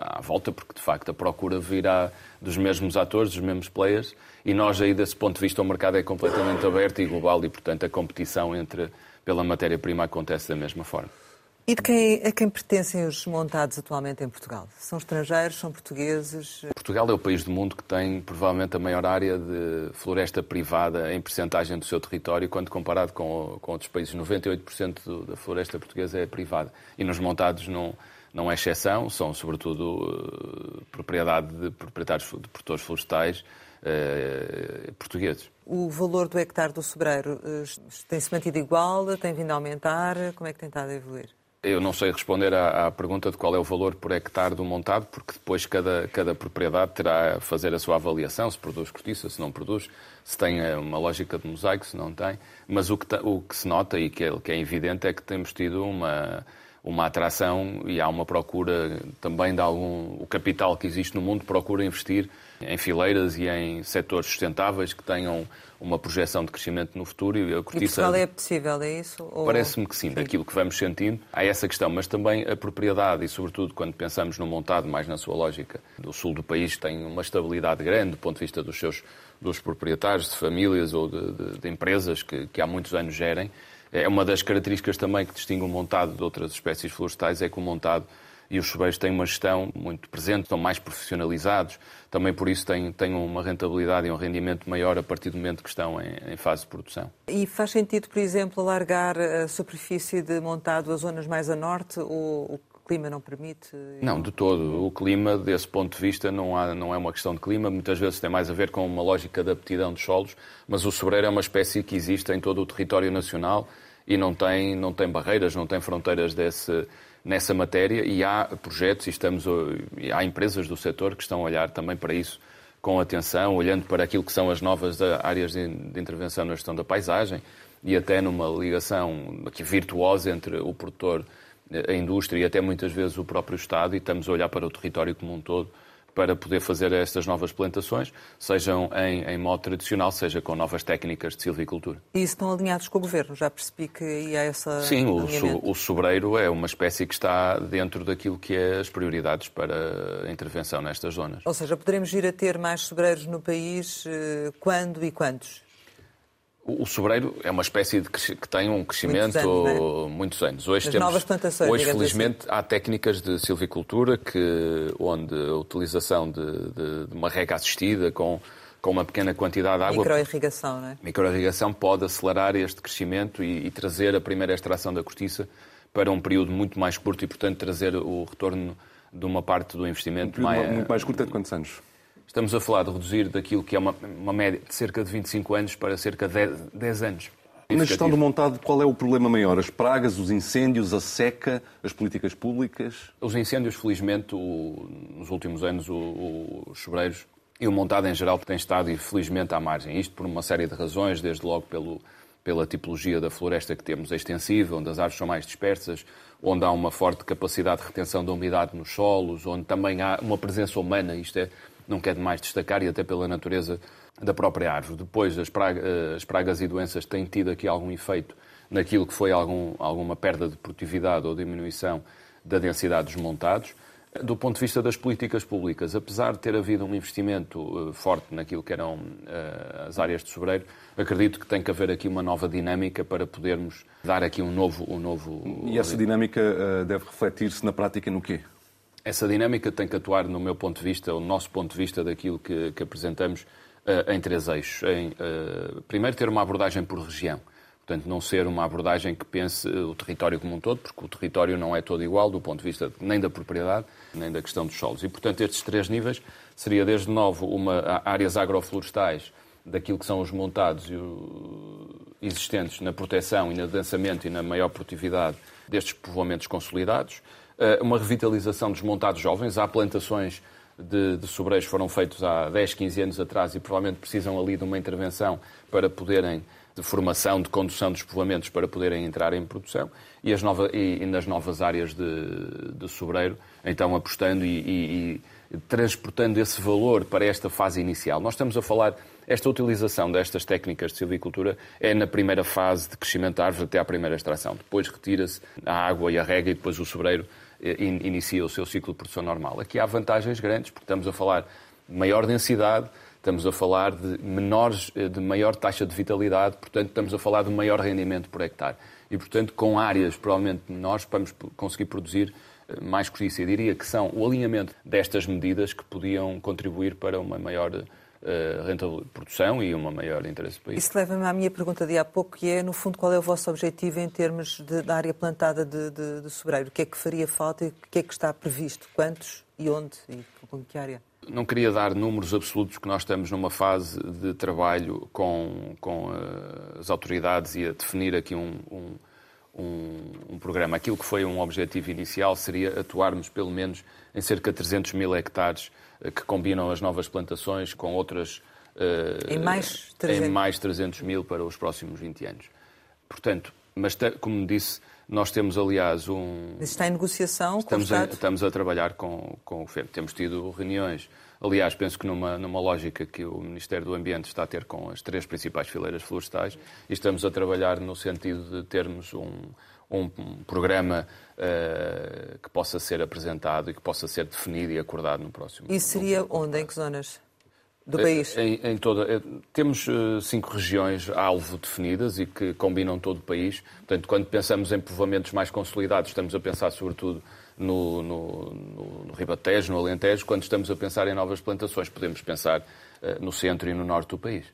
Speaker 2: à volta, porque de facto a procura virá dos mesmos atores, dos mesmos players, e nós aí desse ponto de vista o mercado é completamente aberto e global e portanto a competição entre pela matéria-prima acontece da mesma forma.
Speaker 1: E de quem, a quem pertencem os montados atualmente em Portugal? São estrangeiros, são portugueses?
Speaker 2: Portugal é o país do mundo que tem provavelmente a maior área de floresta privada em percentagem do seu território, quando comparado com, com outros países. 98% do, da floresta portuguesa é privada. E nos montados não, não é exceção, são sobretudo uh, propriedade de proprietários de produtores florestais uh, portugueses.
Speaker 1: O valor do hectare do sobreiro uh, tem-se mantido igual, tem vindo a aumentar? Como é que tem estado a evoluir?
Speaker 2: Eu não sei responder à, à, pergunta de qual é o valor por hectare do montado, porque depois cada, cada propriedade terá a fazer a sua avaliação, se produz cortiça, se não produz, se tem eh, uma lógica de mosaico, se não tem. Mas o que, o que se nota e que é, que é evidente é que temos tido uma, uma atração e há uma procura também de algum. O capital que existe no mundo procura investir em fileiras e em setores sustentáveis que tenham uma projeção de crescimento no futuro.
Speaker 1: E, a cortiça... e Portugal é possível, é isso?
Speaker 2: Ou... Parece-me que sim, sim, daquilo que vamos sentindo. Há essa questão, mas também a propriedade e, sobretudo, quando pensamos no montado, mais na sua lógica, do sul do país, tem uma estabilidade grande do ponto de vista dos seus dos proprietários, de famílias ou de, de, de empresas que, que há muitos anos gerem. É uma das características também que distingue o montado de outras espécies florestais, é que o montado e os chuveiros têm uma gestão muito presente, estão mais profissionalizados, também por isso têm, têm uma rentabilidade e um rendimento maior a partir do momento que estão em, em, fase de produção.
Speaker 1: E faz sentido, por exemplo, alargar a superfície de montado a zonas mais a norte ou o clima não permite?
Speaker 2: Não, de todo. O clima, desse ponto de vista, não, há, não é uma questão de clima, muitas vezes tem mais a ver com uma lógica de aptidão dos solos, mas o sobreiro é uma espécie que existe em todo o território nacional e não tem, não tem barreiras, não tem fronteiras desse nessa matéria e há projetos e estamos há empresas do setor que estão a olhar também para isso com atenção, olhando para aquilo que são as novas áreas de, intervenção na gestão da paisagem e até numa ligação aqui virtuosa entre o produtor, a indústria e até muitas vezes o próprio Estado e estamos a olhar para o território como um todo para poder fazer estas novas plantações, sejam em, em modo tradicional, seja com novas técnicas de silvicultura.
Speaker 1: E estão alinhados com o Governo? Já percebi que há essa
Speaker 2: Sim, o, so, o sobreiro é uma espécie que está dentro daquilo que é as prioridades para a intervenção nestas zonas.
Speaker 1: Ou seja, poderemos ir a ter mais sobreiros no país eh, quando e quantos?
Speaker 2: O sobreiro é uma espécie de que tem um crescimento muitos anos. É? Muitos anos.
Speaker 1: Hoje, temos, novas plantações,
Speaker 2: hoje felizmente, assim. há técnicas de silvicultura que, onde a utilização de, de, de uma rega assistida com, com uma pequena quantidade de água.
Speaker 1: Microirrigação, não é?
Speaker 2: Microirrigação pode acelerar este crescimento e, e trazer a primeira extração da cortiça para um período muito mais curto e, portanto, trazer o retorno de uma parte do investimento
Speaker 3: um mais... Muito mais curto é de quantos anos?
Speaker 2: Estamos a falar de reduzir daquilo que é uma, uma média de cerca de 25 anos para cerca de 10, 10 anos.
Speaker 3: Na gestão do montado, qual é o problema maior? As pragas, os incêndios, a seca, as políticas públicas?
Speaker 2: Os incêndios, felizmente, o, nos últimos anos, o, os sobreiros e o montado em geral têm estado, infelizmente, à margem. Isto por uma série de razões, desde logo pelo, pela tipologia da floresta que temos extensiva, onde as árvores são mais dispersas, onde há uma forte capacidade de retenção da umidade nos solos, onde também há uma presença humana, isto é não quer demais destacar, e até pela natureza da própria árvore. Depois, as, praga, as pragas e doenças têm tido aqui algum efeito naquilo que foi algum, alguma perda de produtividade ou diminuição da densidade dos montados. Do ponto de vista das políticas públicas, apesar de ter havido um investimento uh, forte naquilo que eram uh, as áreas de sobreiro, acredito que tem que haver aqui uma nova dinâmica para podermos dar aqui um novo... Um novo...
Speaker 3: E essa dinâmica deve refletir-se na prática no quê?
Speaker 2: Essa dinâmica tem que atuar, no meu ponto de vista, o nosso ponto de vista daquilo que, que apresentamos, uh, em três eixos. Em, uh, primeiro, ter uma abordagem por região. Portanto, não ser uma abordagem que pense o território como um todo, porque o território não é todo igual do ponto de vista nem da propriedade, nem da questão dos solos. E, portanto, estes três níveis seria, desde novo, uma, áreas agroflorestais, daquilo que são os montados existentes na proteção e no densamento e na maior produtividade destes povoamentos consolidados. Eh, uma revitalização dos montados jovens. Há plantações de, de sobreiros foram feitos há 10, 15 anos atrás e provavelmente precisam ali de uma intervenção para poderem de formação, de condução dos povoamentos para poderem entrar em produção e, as nova, e, e nas novas áreas de, de sobreiro, então apostando e, e, transportando esse valor para esta fase inicial. Nós estamos a falar, esta utilização destas técnicas de silvicultura é na primeira fase de crescimento da árvore até à primeira extração. Depois retira-se a água e a rega e depois o sobreiro inicia o seu ciclo de produção normal. Aqui há vantagens grandes, porque estamos a falar de maior densidade, Estamos a falar de, menores, eh, de maior taxa de vitalidade, portanto, estamos a falar de maior rendimento por hectare. E, portanto, com áreas provavelmente menores, vamos conseguir produzir eh, mais cortiça. Eu diria que são o alinhamento destas medidas que podiam contribuir para uma maior uh, produção e uma maior interesse do país.
Speaker 1: Isso leva-me à minha pergunta de há pouco, que é, no fundo, qual é o vosso objetivo em termos de, da área plantada de, de, de sobreiro? O que é que faria falta e o que é que está previsto? Quantos e onde e com que área?
Speaker 2: Não queria dar números absolutos, que nós estamos numa fase de trabalho com, com uh, as autoridades e a definir aqui um, um, um, um, programa. Aquilo que foi um objetivo inicial seria atuarmos pelo menos em cerca de 300 mil hectares que combinam as novas plantações com outras.
Speaker 1: Uh, em, mais 300...
Speaker 2: em mais 300 mil para os próximos 20 anos. Portanto, mas como disse, nós temos, aliás, um.
Speaker 1: Isso está em negociação
Speaker 2: estamos
Speaker 1: com o Estado?
Speaker 2: A, estamos a trabalhar com, com o governo. Temos tido reuniões. Aliás, penso que numa, numa lógica que o Ministério do Ambiente está a ter com as três principais fileiras florestais e estamos a trabalhar no sentido de termos um, um, um programa uh, que possa ser apresentado e que possa ser definido e acordado no próximo.
Speaker 1: E seria onde? Em que zonas? do é, país?
Speaker 2: Em, em toda, é, temos cinco regiões alvo definidas e que combinam todo o país. Portanto, quando pensamos em povoamentos mais consolidados, estamos a pensar sobretudo no, no, no, no Ribatejo, no Alentejo. Quando estamos a pensar em novas plantações, podemos pensar no centro e no norte do país.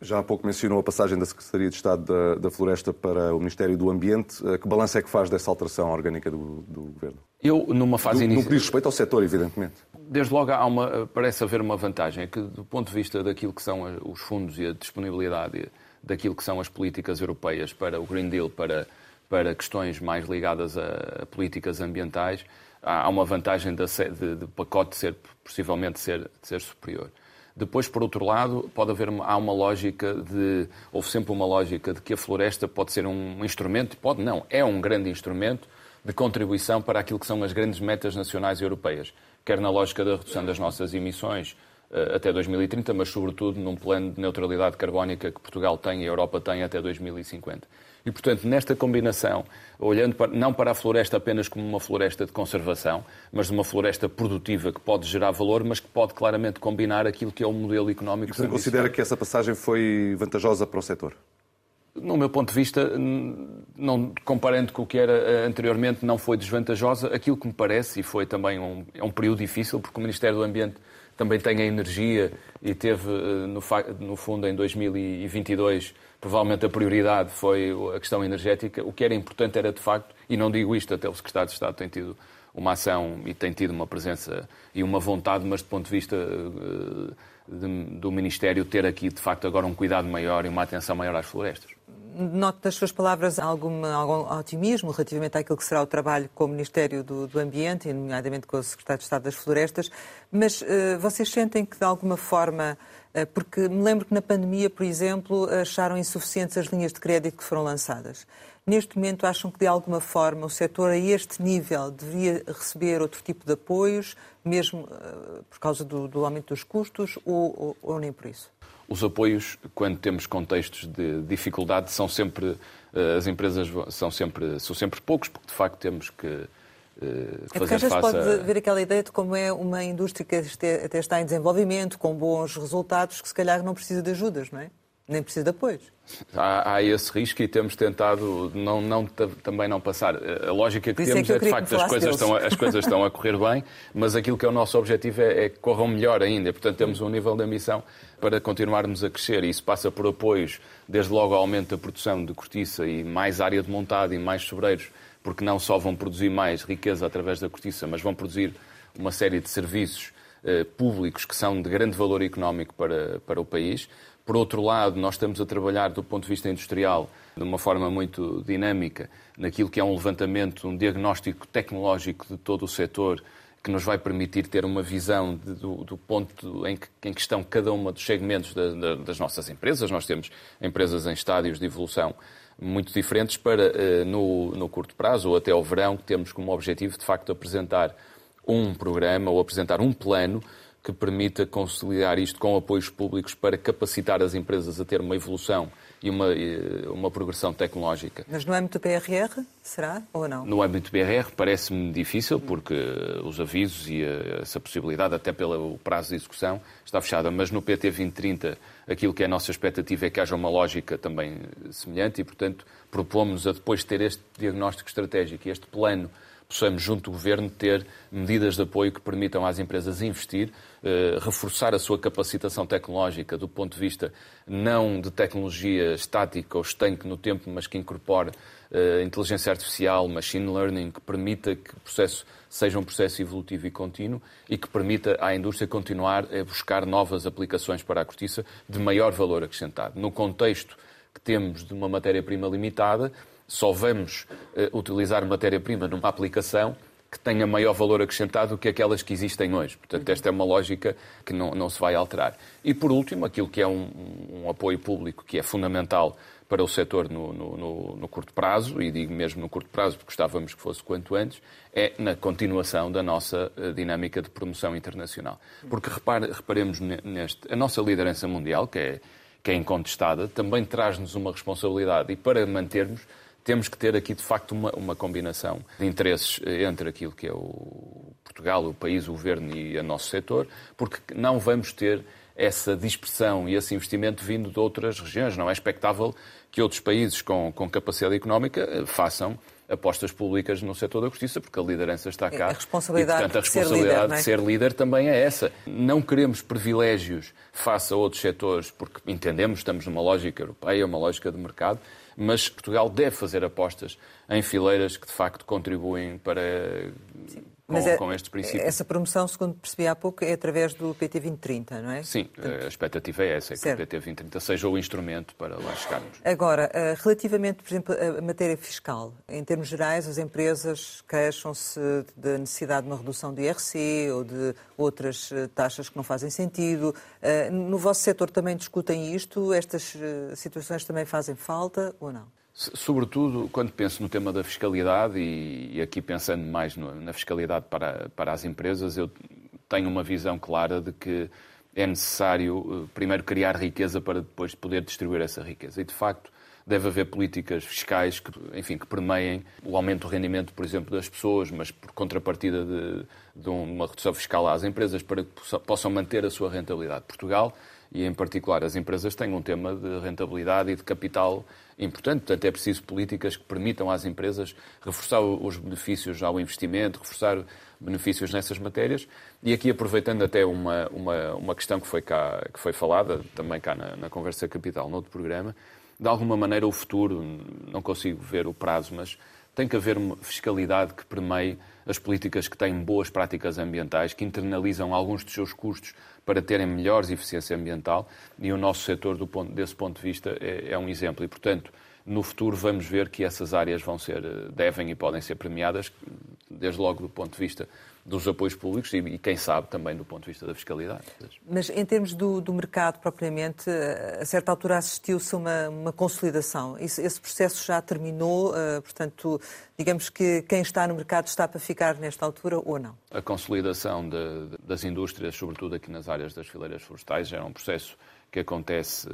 Speaker 3: Já há pouco mencionou a passagem da Secretaria de Estado da, da Floresta para o Ministério do Ambiente. Eh, que balanço é que faz dessa alteração orgânica do, do Governo?
Speaker 2: Eu, numa fase inicial...
Speaker 3: No que diz respeito ao setor, evidentemente.
Speaker 2: Desde logo, há uma, parece haver uma vantagem, é que do ponto de vista daquilo que são os fundos e a disponibilidade daquilo que são as políticas europeias para o Green Deal, para, para questões mais ligadas a políticas ambientais, há uma vantagem de, de, de pacote ser, possivelmente ser, ser superior. Depois, por outro lado, pode haver há uma lógica de houve sempre uma lógica de que a floresta pode ser um instrumento, pode não, é um grande instrumento de contribuição para aquilo que são as grandes metas nacionais e europeias, quer na lógica da redução das nossas emissões uh, até 2030, mas sobretudo num plano de neutralidade carbónica que Portugal tem e a Europa tem até 2050. E, portanto, nesta combinação, olhando para, não para a floresta apenas como uma floresta de conservação, mas uma floresta produtiva que pode gerar valor, mas que pode claramente combinar aquilo que é o modelo económico. E
Speaker 3: você considera que essa passagem foi vantajosa para o setor?
Speaker 2: No meu ponto de vista, não, comparando com o que era eh, anteriormente, não foi desvantajosa. Aquilo que me parece, e foi também um, é um período difícil, porque o Ministério do Ambiente também tem a energia e teve, eh, no, no fundo, em 2022, provavelmente a prioridade foi a questão energética. O que era importante era, de facto, e não digo isto, até o Secretário de Estado tem tido uma ação e tem tido uma presença e uma vontade, mas do ponto de vista eh, do Ministério ter aqui, de facto, agora um cuidado maior e uma atenção maior às florestas.
Speaker 1: Noto das suas palavras algum, algum otimismo relativamente àquilo que será o trabalho com o Ministério do, do Ambiente, nomeadamente com o Secretário de Estado das Florestas, mas uh, vocês sentem que, de alguma forma, porque me lembro que na pandemia, por exemplo, acharam insuficientes as linhas de crédito que foram lançadas. Neste momento, acham que, de alguma forma, o setor a este nível devia receber outro tipo de apoios, mesmo uh, por causa do, do, aumento dos custos, ou, ou, ou nem por isso?
Speaker 2: Os apoios, quando temos contextos de dificuldade, são sempre eh, as empresas são sempre são sempre poucos, porque de facto temos que uh,
Speaker 1: é porque às vezes pode haver aquela ideia de como é uma indústria que até está em desenvolvimento, com bons resultados, que se calhar não precisa de ajudas, não é? Nem precisa de apoios.
Speaker 2: Há, há, esse risco e temos tentado não, não, também não passar. A lógica que
Speaker 1: é
Speaker 2: temos
Speaker 1: é,
Speaker 2: que é de facto as coisas, estão, as coisas estão a correr bem, mas aquilo que é o nosso objetivo é, é que corram melhor ainda. Portanto, temos um nível de ambição para continuarmos a crescer e isso passa por apoios, desde logo ao aumento da produção de cortiça e mais área de montado e mais sobreiros, porque não só vão produzir mais riqueza através da cortiça, mas vão produzir uma série de serviços eh, públicos que são de grande valor económico para, para o país. Por outro lado, nós estamos a trabalhar do ponto de vista industrial de uma forma muito dinâmica naquilo que é um levantamento, um diagnóstico tecnológico de todo o setor que nos vai permitir ter uma visão de, do, do, ponto em que, em que, estão cada uma dos segmentos da, da, das nossas empresas. Nós temos empresas em estádios de evolução muito diferentes para, uh, no, no curto prazo ou até ao verão, que temos como objetivo, de facto, apresentar um programa ou apresentar um plano que permita conciliar isto com apoios públicos para capacitar as empresas a ter uma evolução e uma, uma progressão tecnológica.
Speaker 1: Mas no âmbito do PRR, será ou não?
Speaker 2: No âmbito do PRR parece-me difícil, porque os avisos e essa possibilidade, até pelo prazo de execução, está fechada. Mas no PT 2030, aquilo que é a nossa expectativa é que haja uma lógica também semelhante e, portanto, propomos a depois de ter este diagnóstico estratégico e este plano possamos, junto do Governo, ter medidas de apoio que permitam às empresas investir, eh, reforçar a sua capacitação tecnológica do ponto de vista não de tecnologia estática ou estanque no tempo, mas que incorpore eh, inteligência artificial, machine learning, que permita que o processo seja um processo evolutivo e contínuo e que permita à indústria continuar a buscar novas aplicações para a cortiça de maior valor acrescentado. No contexto que temos de uma matéria-prima limitada, só vamos uh, utilizar matéria-prima numa aplicação que tenha maior valor acrescentado do que aquelas que existem hoje. Portanto, esta é uma lógica que não, não se vai alterar. E, por último, aquilo que é um, um apoio público que é fundamental para o setor no, no, no, curto prazo, e digo mesmo no curto prazo porque gostávamos que fosse quanto antes, é na continuação da nossa eh, dinâmica de promoção internacional. Porque repare, reparemos neste, a nossa liderança mundial, que é, que é incontestada, também traz-nos uma responsabilidade e para mantermos temos que ter aqui, de facto, uma, uma combinação de interesses eh, entre aquilo que é o Portugal, o país, o governo e o nosso setor, porque não vamos ter essa dispersão e esse investimento vindo de outras regiões. Não é expectável que outros países com, com capacidade económica eh, façam apostas públicas no setor da justiça, porque a liderança está cá.
Speaker 1: A responsabilidade,
Speaker 2: e, portanto, a responsabilidade
Speaker 1: de, ser líder, é?
Speaker 2: de ser líder também é essa. Não queremos privilégios face a outros setores, porque entendemos, estamos numa lógica europeia, uma lógica de mercado, mas Portugal deve fazer apostas em fileiras que de facto contribuem para. Com, é, com, estes princípios.
Speaker 1: Essa promoção, segundo percebi há pouco, é através do PT 2030, não é?
Speaker 2: Sim, Portanto, a expectativa é essa, é certo. que o PT 2030 seja o instrumento para lá chegarmos.
Speaker 1: Agora, eh, relativamente, por exemplo, à matéria fiscal, em termos gerais, as empresas queixam-se da necessidade de uma redução do IRC ou de outras eh, taxas que não fazem sentido. Eh, no vosso setor também discutem isto? Estas situações também fazem falta ou não?
Speaker 2: Sobretudo quando penso no tema da fiscalidade e, aqui pensando mais na fiscalidade para, para as empresas, eu tenho uma visão clara de que é necessário eh, primeiro criar riqueza para depois poder distribuir essa riqueza. E de facto deve haver políticas fiscais que, enfim, que permeiem o aumento do rendimento, por exemplo, das pessoas, mas por contrapartida de, de uma redução fiscal às empresas para que possam manter a sua rentabilidade. Portugal e, em particular, as empresas têm um tema de rentabilidade e de capital importante. Portanto, é preciso políticas que permitam às empresas reforçar os benefícios ao investimento, reforçar benefícios nessas matérias. E aqui, aproveitando até uma, uma, uma questão que foi, cá, que foi falada também cá na, na Conversa Capital, no outro programa, de alguma maneira o futuro, não consigo ver o prazo, mas tem que haver uma fiscalidade que permeie as políticas que têm boas práticas ambientais, que internalizam alguns dos seus custos para terem melhores eficiência ambiental e o nosso setor, do ponto, desse ponto de vista, é, é um exemplo. E, portanto, no futuro vamos ver que essas áreas vão ser, devem e podem ser premiadas, desde logo do ponto de vista dos apoios públicos e, e, quem sabe, também do ponto de vista da fiscalidade.
Speaker 1: Mas em termos do, do mercado propriamente, a certa altura assistiu-se a uma, uma consolidação. Esse, esse, processo já terminou, uh, portanto, digamos que quem está no mercado está para ficar nesta altura ou não?
Speaker 2: A consolidação de, de, das indústrias, sobretudo aqui nas áreas das fileiras florestais, é um processo que acontece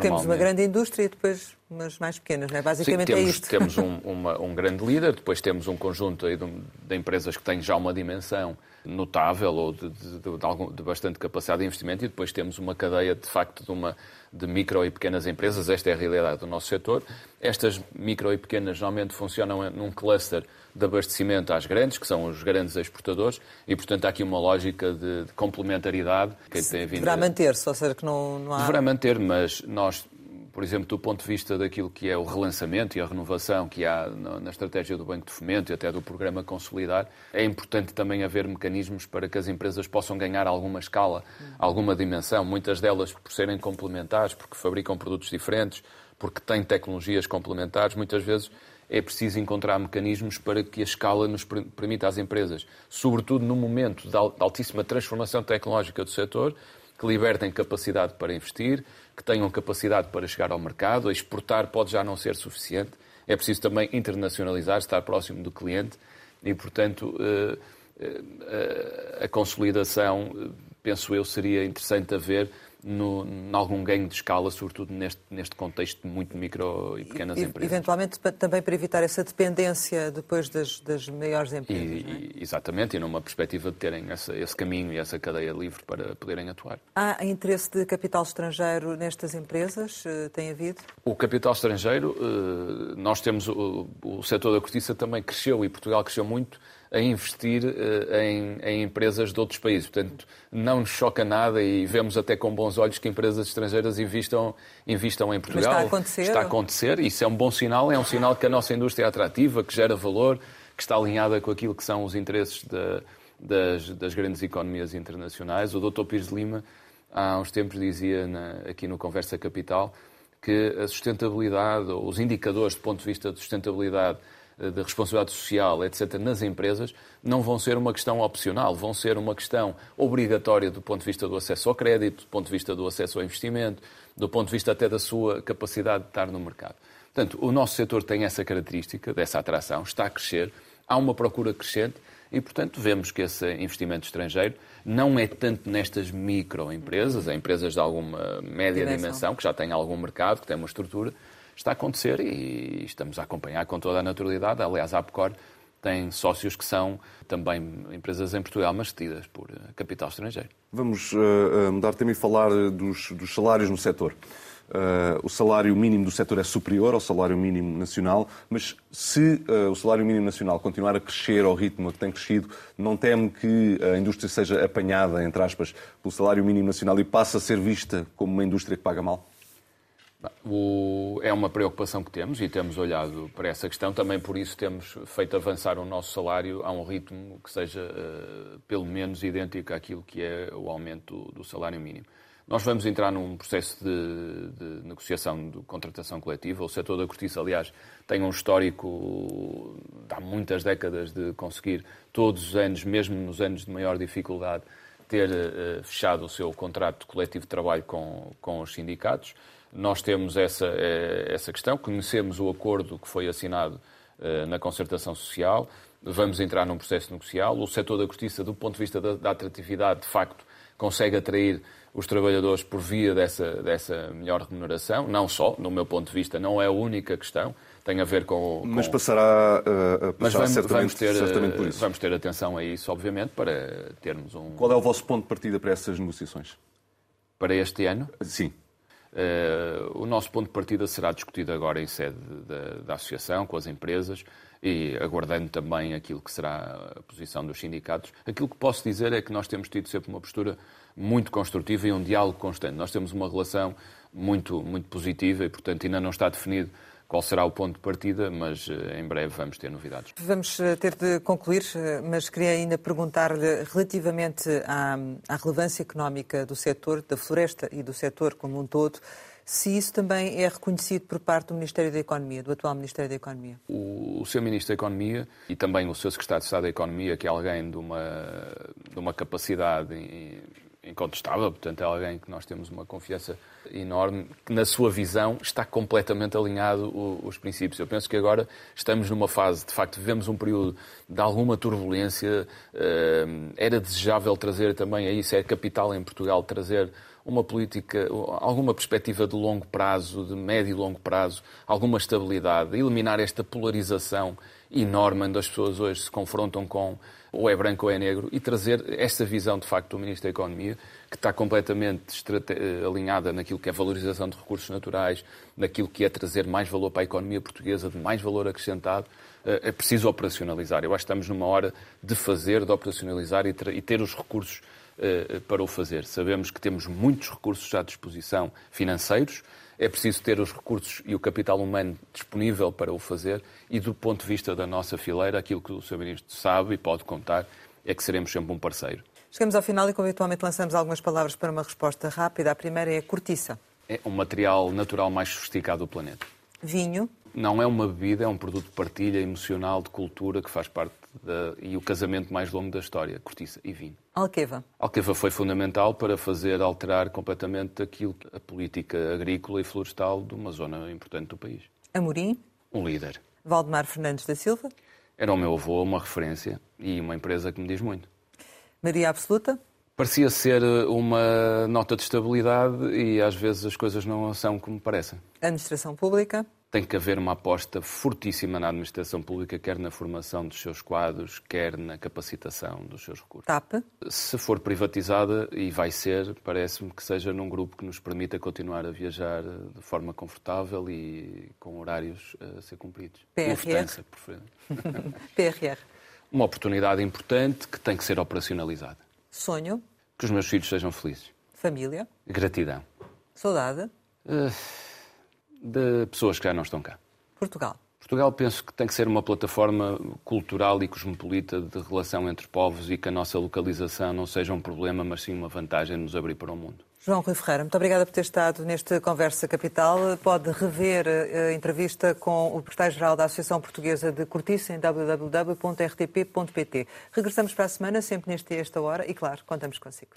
Speaker 1: temos uma grande indústria e depois umas mais pequenas, não é? Basicamente
Speaker 2: Sim, temos,
Speaker 1: é isto.
Speaker 2: Temos um, [laughs] uma, um grande líder, depois temos um conjunto de, de, empresas que têm já uma dimensão notável ou de, de, de, de, bastante capacidade de investimento e depois temos uma cadeia, de facto, de, uma, de micro e pequenas empresas. Esta é a realidade do nosso setor. Estas micro e pequenas normalmente funcionam num cluster de abastecimento às grandes, que são os grandes exportadores, e, portanto, há aqui uma lógica de, de complementaridade
Speaker 1: que tem vindo... Deverá manter-se, ou seja, que não, não há...
Speaker 2: Deverá manter, mas nós, por exemplo, do ponto de vista daquilo que é o relançamento e a renovação que há na estratégia do Banco de Fomento e até do programa Consolidar, é importante também haver mecanismos para que as empresas possam ganhar alguma escala, alguma dimensão, muitas delas por serem complementares, porque fabricam produtos diferentes, porque têm tecnologias complementares, muitas vezes é preciso encontrar mecanismos para que a escala nos permita às empresas, sobretudo no momento de altíssima transformação tecnológica do setor, que libertem capacidade para investir, que tenham capacidade para chegar ao mercado. Exportar pode já não ser suficiente. É preciso também internacionalizar, estar próximo do cliente e, portanto, eh, eh, a consolidação, eh, penso eu, seria interessante a ver no, em algum ganho de escala, sobretudo neste, neste contexto de muito micro e pequenas e, empresas.
Speaker 1: Eventualmente também para evitar essa dependência depois das, das maiores empresas.
Speaker 2: E, é? Exatamente, e numa perspectiva de terem essa, esse caminho e essa cadeia livre para poderem atuar.
Speaker 1: Há interesse de capital estrangeiro nestas empresas? Eh, tem havido?
Speaker 2: O capital estrangeiro, eh, nós temos o, o setor da cortiça também cresceu e Portugal cresceu muito a investir eh, em, em, empresas de outros países. Portanto, não nos choca nada e vemos até com bons olhos que empresas estrangeiras investam, investam em Portugal.
Speaker 1: Mas está a acontecer?
Speaker 2: Está a acontecer. Isso é um bom sinal. É um sinal que a nossa indústria é atrativa, que gera valor, que está alinhada com aquilo que são os interesses de, das, das, grandes economias internacionais. O Dr. Pires de Lima, há uns tempos, dizia na, aqui no Conversa Capital que a sustentabilidade, ou os indicadores do ponto de vista de sustentabilidade de responsabilidade social, etc., nas empresas, não vão ser uma questão opcional, vão ser uma questão obrigatória do ponto de vista do acesso ao crédito, do ponto de vista do acesso ao investimento, do ponto de vista até da sua capacidade de estar no mercado. Portanto, o nosso setor tem essa característica, dessa atração, está a crescer, há uma procura crescente e, portanto, vemos que esse investimento estrangeiro não é tanto nestas microempresas, é empresas de alguma média dimensão. dimensão, que já têm algum mercado, que têm uma estrutura, está a acontecer e estamos a acompanhar com toda a naturalidade. Aliás, a APCOR tem sócios que são também empresas em Portugal, mas tidas por eh, capital estrangeiro.
Speaker 3: Vamos uh, mudar também e falar dos, dos salários no setor. Uh, o salário mínimo do setor é superior ao salário mínimo nacional, mas se uh, o salário mínimo nacional continuar a crescer ao ritmo que tem crescido, não teme que a indústria seja apanhada, entre aspas, pelo salário mínimo nacional e passe a ser vista como uma indústria que paga mal?
Speaker 2: O, é uma preocupação que temos e temos olhado para essa questão. Também por isso temos feito avançar o nosso salário a um ritmo que seja uh, pelo menos idêntico àquilo que é o aumento do, salário mínimo. Nós vamos entrar num processo de, de, negociação de contratação coletiva. O setor da cortiça, aliás, tem um histórico de há muitas décadas de conseguir todos os anos, mesmo nos anos de maior dificuldade, ter uh, fechado o seu contrato coletivo de trabalho com, com os sindicatos. Nós temos essa, eh, essa questão, conhecemos o acordo que foi assinado eh, na concertação social, vamos entrar num processo negocial. O setor da cortiça, do ponto de vista da, da atratividade, de facto, consegue atrair os trabalhadores por via dessa, dessa melhor remuneração. Não só, no meu ponto de vista, não é a única questão. Tem a ver com. com...
Speaker 3: Mas passará, uh, a passar
Speaker 2: Mas vamos,
Speaker 3: certamente,
Speaker 2: vamos ter,
Speaker 3: certamente por isso.
Speaker 2: Vamos ter atenção a isso, obviamente, para termos um.
Speaker 3: Qual é o vosso ponto de partida para essas negociações?
Speaker 2: Para este ano?
Speaker 3: Sim.
Speaker 2: Uh, o nosso ponto de partida será discutido agora em sede da, da, Associação, com as empresas e aguardando também aquilo que será a posição dos sindicatos. Aquilo que posso dizer é que nós temos tido sempre uma postura muito construtiva e um diálogo constante. Nós temos uma relação muito, muito positiva e, portanto, ainda não está definido qual será o ponto de partida, mas eh, em breve vamos ter novidades.
Speaker 1: Vamos eh, ter de concluir, eh, mas queria ainda perguntar-lhe relativamente à, à, relevância económica do setor, da floresta e do setor como um todo, se isso também é reconhecido por parte do Ministério da Economia, do atual Ministério da Economia.
Speaker 2: O, o seu Ministro da Economia e também o seu Secretário de Estado da Economia, que é alguém de uma, de uma capacidade incontestável, portanto é alguém que nós temos uma confiança enorme, que na sua visão está completamente alinhado os princípios. Eu penso que agora estamos numa fase, de facto, vivemos um período de alguma turbulência, eh, era desejável trazer também, a isso é capital em Portugal, trazer uma política, alguma perspectiva de longo prazo, de médio e longo prazo, alguma estabilidade, eliminar esta polarização enorme onde as pessoas hoje se confrontam com ou é branco ou é negro, e trazer esta visão, de facto, do Ministro da Economia, que está completamente eh, alinhada naquilo que é valorização de recursos naturais, naquilo que é trazer mais valor para a economia portuguesa, de mais valor acrescentado, eh, é preciso operacionalizar. Eu acho que estamos numa hora de fazer, de operacionalizar e, ter os recursos uh, para o fazer. Sabemos que temos muitos recursos à disposição financeiros, é preciso ter os recursos e o capital humano disponível para o fazer e, do ponto de vista da nossa fileira, aquilo que o Sr. Ministro sabe e pode contar é que seremos sempre um parceiro.
Speaker 1: Chegamos ao final e, como habitualmente, lançamos algumas palavras para uma resposta rápida. A primeira é a cortiça.
Speaker 2: É o material natural mais sofisticado do planeta.
Speaker 1: Vinho.
Speaker 2: não é uma bebida, é um produto de partilha emocional, de cultura, que faz parte da, e o casamento mais longo da história, cortiça e vinho.
Speaker 1: Alqueva.
Speaker 2: Alqueva foi fundamental para fazer alterar completamente aquilo, a política agrícola e florestal de uma zona importante do país.
Speaker 1: Amorim.
Speaker 2: Um líder.
Speaker 1: Valdemar Fernandes da Silva.
Speaker 2: Era o meu avô, uma referência e uma empresa que me diz muito.
Speaker 1: Maria Absoluta.
Speaker 2: Parecia ser uma nota de estabilidade e às vezes as coisas não são como parecem.
Speaker 1: Administração Pública.
Speaker 2: Tem que haver uma aposta fortíssima na administração pública, quer na formação dos seus quadros, quer na capacitação dos seus recursos.
Speaker 1: TAP.
Speaker 2: Se for privatizada, e vai ser, parece-me que seja num grupo que nos permita continuar a viajar de forma confortável e com horários a ser cumpridos.
Speaker 1: PRR.
Speaker 2: Lufthansa,
Speaker 1: PRR.
Speaker 2: Uma oportunidade importante que tem que ser operacionalizada.
Speaker 1: Sonho.
Speaker 2: Que os meus filhos sejam felizes.
Speaker 1: Família.
Speaker 2: Gratidão.
Speaker 1: Saudade.
Speaker 2: Uh, de pessoas que já não estão cá.
Speaker 1: Portugal.
Speaker 2: Portugal penso que tem que ser uma plataforma cultural e cosmopolita de relação entre povos e que a nossa localização não seja um problema, mas sim uma vantagem de nos abrir para o mundo.
Speaker 1: João Rui Ferreira, muito obrigada por ter estado neste Conversa Capital. Pode rever a entrevista com o secretário-geral da Associação Portuguesa de Cortiça em www.rtp.pt. Regressamos para a semana, sempre neste esta hora, e claro, contamos consigo.